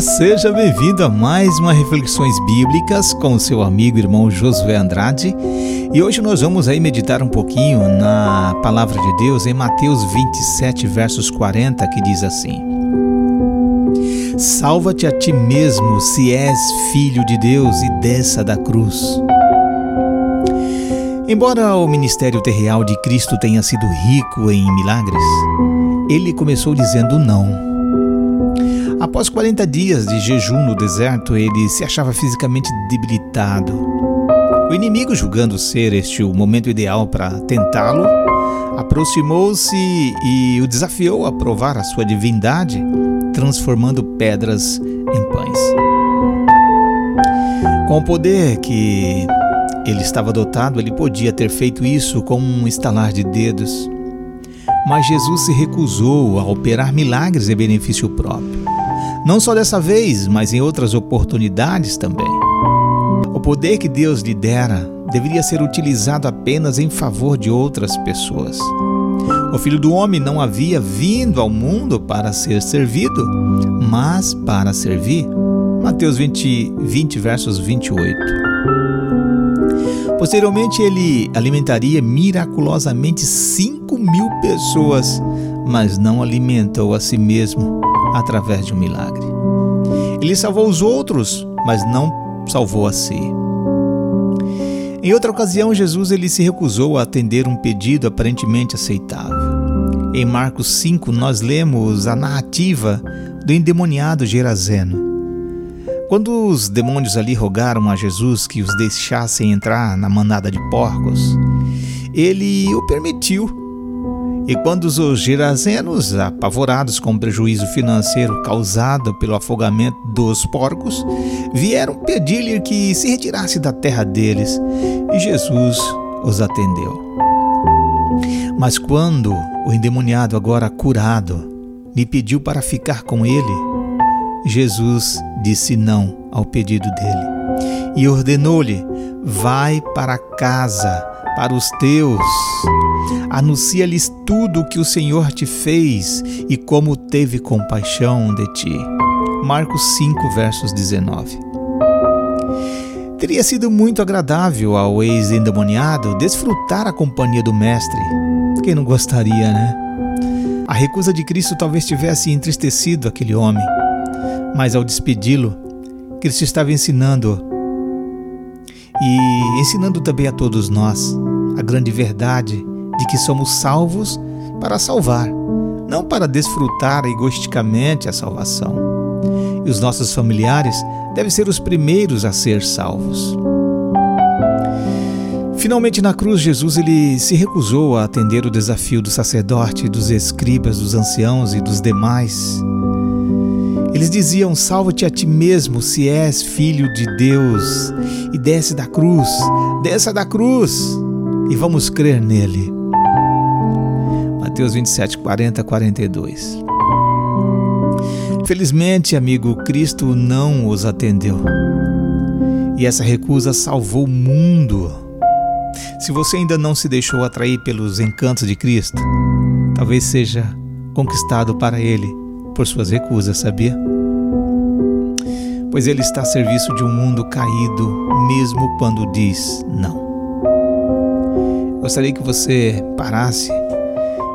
Seja bem-vindo a mais uma Reflexões Bíblicas com seu amigo e irmão Josué Andrade. E hoje nós vamos aí meditar um pouquinho na palavra de Deus em Mateus 27, versos 40, que diz assim: Salva-te a ti mesmo se és filho de Deus e desça da cruz. Embora o ministério terreal de Cristo tenha sido rico em milagres, ele começou dizendo não Após 40 dias de jejum no deserto, ele se achava fisicamente debilitado. O inimigo, julgando ser este o momento ideal para tentá-lo, aproximou-se e o desafiou a provar a sua divindade, transformando pedras em pães. Com o poder que ele estava dotado, ele podia ter feito isso com um estalar de dedos. Mas Jesus se recusou a operar milagres em benefício próprio. Não só dessa vez, mas em outras oportunidades também. O poder que Deus lhe dera deveria ser utilizado apenas em favor de outras pessoas. O Filho do Homem não havia vindo ao mundo para ser servido, mas para servir. Mateus 20, 20 versos 28. Posteriormente, ele alimentaria miraculosamente 5 mil pessoas, mas não alimentou a si mesmo através de um milagre. Ele salvou os outros, mas não salvou a si. Em outra ocasião, Jesus ele se recusou a atender um pedido aparentemente aceitável. Em Marcos 5, nós lemos a narrativa do endemoniado Gerazeno. Quando os demônios ali rogaram a Jesus que os deixassem entrar na manada de porcos, ele o permitiu e quando os gerazenos, apavorados com o prejuízo financeiro causado pelo afogamento dos porcos, vieram pedir-lhe que se retirasse da terra deles, e Jesus os atendeu. Mas quando o endemoniado, agora curado, lhe pediu para ficar com ele, Jesus disse não ao pedido dele e ordenou-lhe: Vai para casa, para os teus Anuncia-lhes tudo o que o Senhor te fez e como teve compaixão de ti. Marcos 5, versos 19. Teria sido muito agradável ao ex-endemoniado desfrutar a companhia do Mestre. Quem não gostaria, né? A recusa de Cristo talvez tivesse entristecido aquele homem, mas ao despedi-lo, Cristo estava ensinando e ensinando também a todos nós a grande verdade de que somos salvos para salvar, não para desfrutar egoisticamente a salvação. E os nossos familiares devem ser os primeiros a ser salvos. Finalmente na cruz, Jesus ele se recusou a atender o desafio do sacerdote, dos escribas, dos anciãos e dos demais. Eles diziam: Salva-te a ti mesmo, se és filho de Deus, e desce da cruz, desça da cruz, e vamos crer nele. Mateus 27, 40, 42. Felizmente, amigo, Cristo não os atendeu. E essa recusa salvou o mundo. Se você ainda não se deixou atrair pelos encantos de Cristo, talvez seja conquistado para Ele por suas recusas, sabia? Pois Ele está a serviço de um mundo caído, mesmo quando diz não. Gostaria que você parasse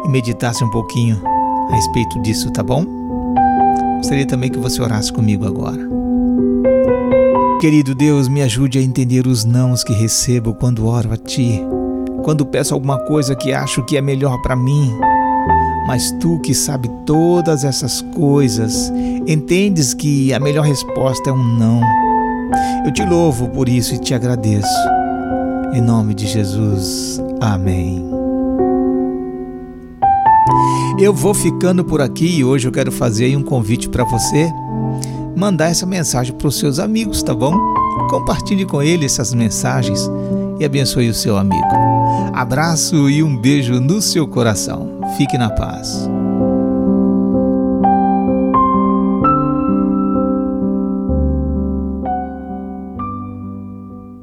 e meditasse um pouquinho a respeito disso, tá bom? Gostaria também que você orasse comigo agora. Querido Deus, me ajude a entender os nãos que recebo quando oro a Ti, quando peço alguma coisa que acho que é melhor para mim. Mas Tu que sabe todas essas coisas, entendes que a melhor resposta é um não. Eu te louvo por isso e te agradeço. Em nome de Jesus. Amém. Eu vou ficando por aqui e hoje eu quero fazer um convite para você mandar essa mensagem para os seus amigos, tá bom? Compartilhe com ele essas mensagens e abençoe o seu amigo. Abraço e um beijo no seu coração. Fique na paz.